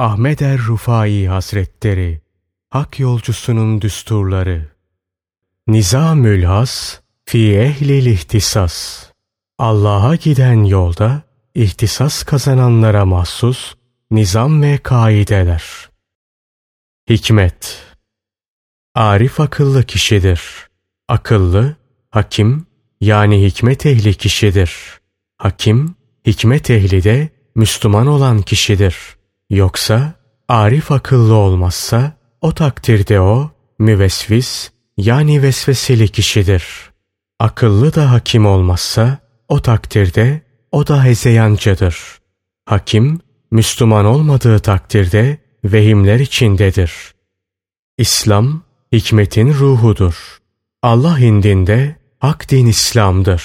Ahmet er Rufai Hazretleri Hak yolcusunun düsturları Nizamül Has fi ehlil ihtisas Allah'a giden yolda ihtisas kazananlara mahsus nizam ve kaideler. Hikmet Arif akıllı kişidir. Akıllı, hakim yani hikmet ehli kişidir. Hakim, hikmet ehli de Müslüman olan kişidir. Yoksa arif akıllı olmazsa o takdirde o müvesvis yani vesveseli kişidir. Akıllı da hakim olmazsa o takdirde o da hezeyancıdır. Hakim, Müslüman olmadığı takdirde vehimler içindedir. İslam, hikmetin ruhudur. Allah indinde hak din İslam'dır.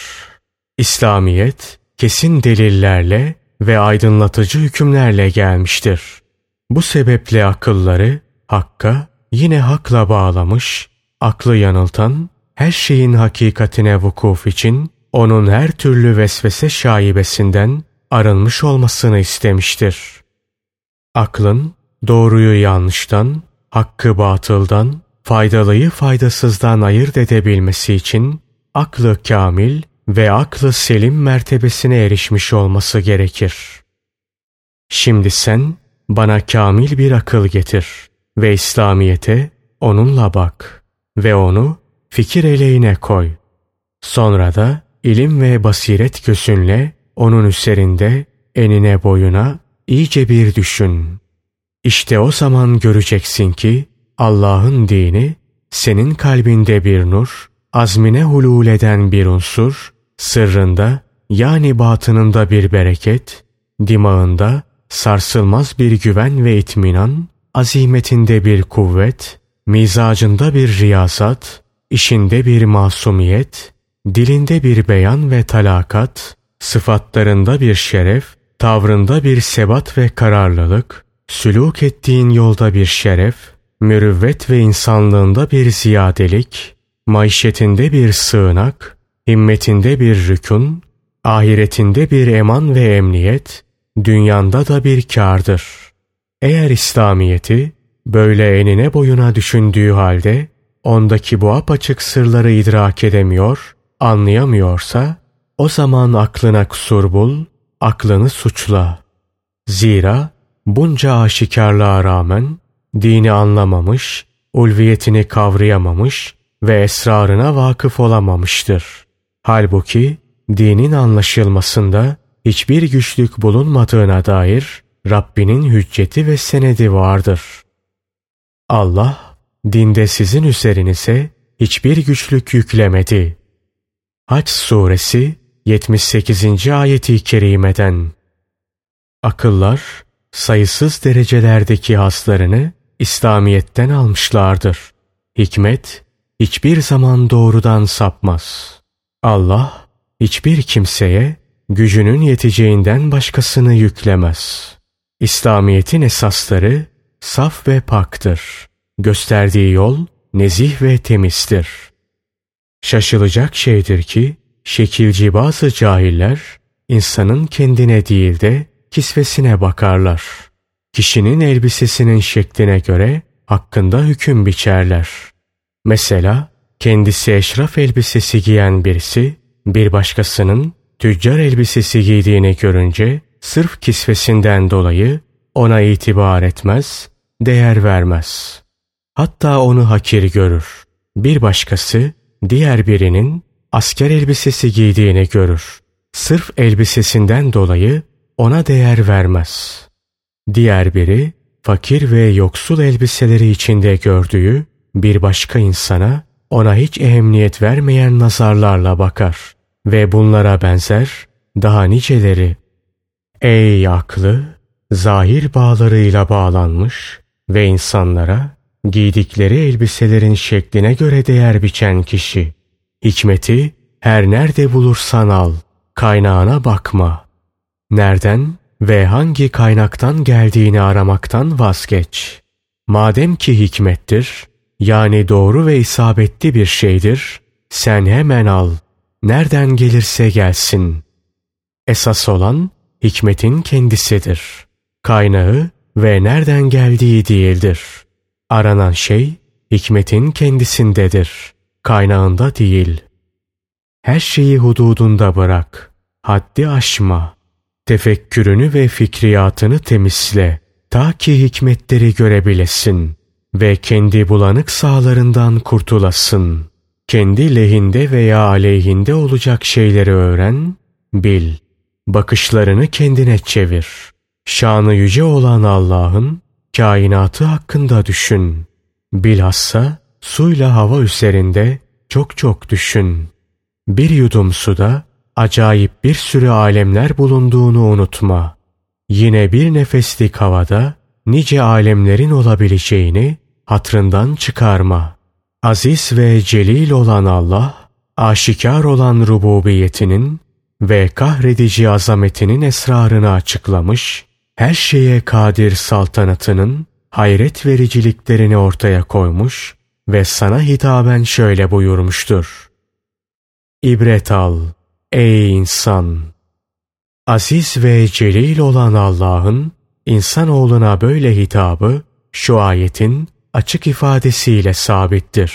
İslamiyet, kesin delillerle ve aydınlatıcı hükümlerle gelmiştir. Bu sebeple akılları hakka yine hakla bağlamış, aklı yanıltan, her şeyin hakikatine vukuf için onun her türlü vesvese şaibesinden arınmış olmasını istemiştir. Aklın doğruyu yanlıştan, hakkı batıldan, faydalıyı faydasızdan ayırt edebilmesi için aklı kamil ve aklı selim mertebesine erişmiş olması gerekir. Şimdi sen bana kamil bir akıl getir ve İslamiyete onunla bak ve onu fikir eleğine koy. Sonra da ilim ve basiret gözünle onun üzerinde enine boyuna iyice bir düşün. İşte o zaman göreceksin ki Allah'ın dini senin kalbinde bir nur, azmine hulul eden bir unsur, sırrında yani batınında bir bereket, dimağında sarsılmaz bir güven ve itminan, azimetinde bir kuvvet, mizacında bir riyazat, işinde bir masumiyet, dilinde bir beyan ve talakat, sıfatlarında bir şeref, tavrında bir sebat ve kararlılık, sülûk ettiğin yolda bir şeref, mürüvvet ve insanlığında bir ziyadelik, maişetinde bir sığınak, himmetinde bir rükun, ahiretinde bir eman ve emniyet, dünyanda da bir kârdır. Eğer İslamiyeti böyle enine boyuna düşündüğü halde ondaki bu apaçık sırları idrak edemiyor, anlayamıyorsa o zaman aklına kusur bul, aklını suçla. Zira bunca aşikarlığa rağmen dini anlamamış, ulviyetini kavrayamamış ve esrarına vakıf olamamıştır. Halbuki dinin anlaşılmasında hiçbir güçlük bulunmadığına dair Rabbinin hücceti ve senedi vardır. Allah dinde sizin üzerinize hiçbir güçlük yüklemedi. Haç suresi 78. ayeti kerimeden Akıllar sayısız derecelerdeki haslarını İslamiyet'ten almışlardır. Hikmet hiçbir zaman doğrudan sapmaz. Allah hiçbir kimseye gücünün yeteceğinden başkasını yüklemez. İslamiyet'in esasları saf ve paktır. Gösterdiği yol nezih ve temizdir. Şaşılacak şeydir ki şekilci bazı cahiller insanın kendine değil de kisvesine bakarlar. Kişinin elbisesinin şekline göre hakkında hüküm biçerler. Mesela kendisi eşraf elbisesi giyen birisi bir başkasının tüccar elbisesi giydiğini görünce sırf kisvesinden dolayı ona itibar etmez, değer vermez. Hatta onu hakir görür. Bir başkası diğer birinin asker elbisesi giydiğini görür. Sırf elbisesinden dolayı ona değer vermez. Diğer biri fakir ve yoksul elbiseleri içinde gördüğü bir başka insana ona hiç ehemmiyet vermeyen nazarlarla bakar ve bunlara benzer daha niceleri. Ey aklı, zahir bağlarıyla bağlanmış ve insanlara giydikleri elbiselerin şekline göre değer biçen kişi. Hikmeti her nerede bulursan al, kaynağına bakma. Nereden ve hangi kaynaktan geldiğini aramaktan vazgeç. Madem ki hikmettir, yani doğru ve isabetli bir şeydir, sen hemen al. Nereden gelirse gelsin. Esas olan hikmetin kendisidir. Kaynağı ve nereden geldiği değildir. Aranan şey hikmetin kendisindedir. Kaynağında değil. Her şeyi hududunda bırak. Haddi aşma. Tefekkürünü ve fikriyatını temizle. Ta ki hikmetleri görebilesin ve kendi bulanık sağlarından kurtulasın. Kendi lehinde veya aleyhinde olacak şeyleri öğren, bil. Bakışlarını kendine çevir. Şanı yüce olan Allah'ın kainatı hakkında düşün. Bilhassa suyla hava üzerinde çok çok düşün. Bir yudum suda acayip bir sürü alemler bulunduğunu unutma. Yine bir nefeslik havada nice alemlerin olabileceğini hatrından çıkarma. Aziz ve celil olan Allah, aşikar olan rububiyetinin ve kahredici azametinin esrarını açıklamış, her şeye kadir saltanatının hayret vericiliklerini ortaya koymuş ve sana hitaben şöyle buyurmuştur. İbret al ey insan! Aziz ve celil olan Allah'ın insanoğluna böyle hitabı şu ayetin açık ifadesiyle sabittir.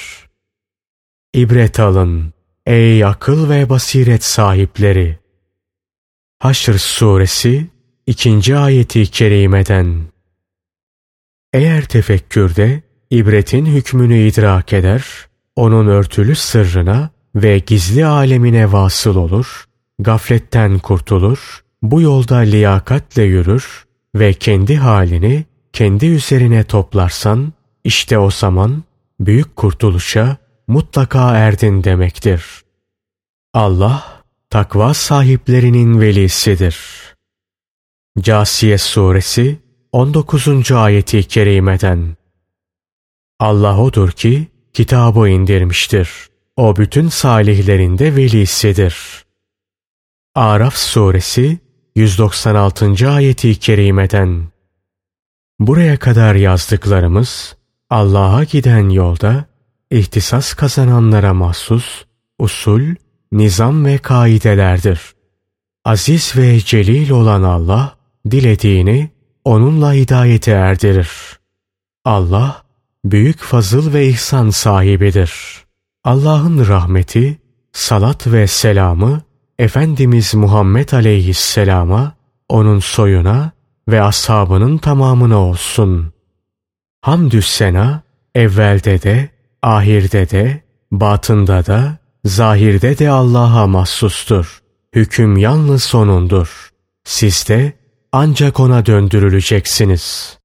İbret alın ey akıl ve basiret sahipleri! Haşr suresi 2. ayeti kerimeden Eğer tefekkürde ibretin hükmünü idrak eder, onun örtülü sırrına ve gizli alemine vasıl olur, gafletten kurtulur, bu yolda liyakatle yürür ve kendi halini kendi üzerine toplarsan, işte o zaman büyük kurtuluşa mutlaka erdin demektir. Allah, takva sahiplerinin velisidir. Casiye Suresi 19. ayeti kerimeden Allah odur ki kitabı indirmiştir. O bütün salihlerinde velisidir. Araf Suresi 196. ayeti kerimeden Buraya kadar yazdıklarımız Allah'a giden yolda ihtisas kazananlara mahsus usul, nizam ve kaidelerdir. Aziz ve celil olan Allah dilediğini onunla hidayete erdirir. Allah büyük fazıl ve ihsan sahibidir. Allah'ın rahmeti, salat ve selamı Efendimiz Muhammed aleyhisselama, onun soyuna ve ashabının tamamına olsun. Hamdü sena, evvelde de, ahirde de, batında da, zahirde de Allah'a mahsustur. Hüküm yalnız sonundur. Siz de ancak ona döndürüleceksiniz.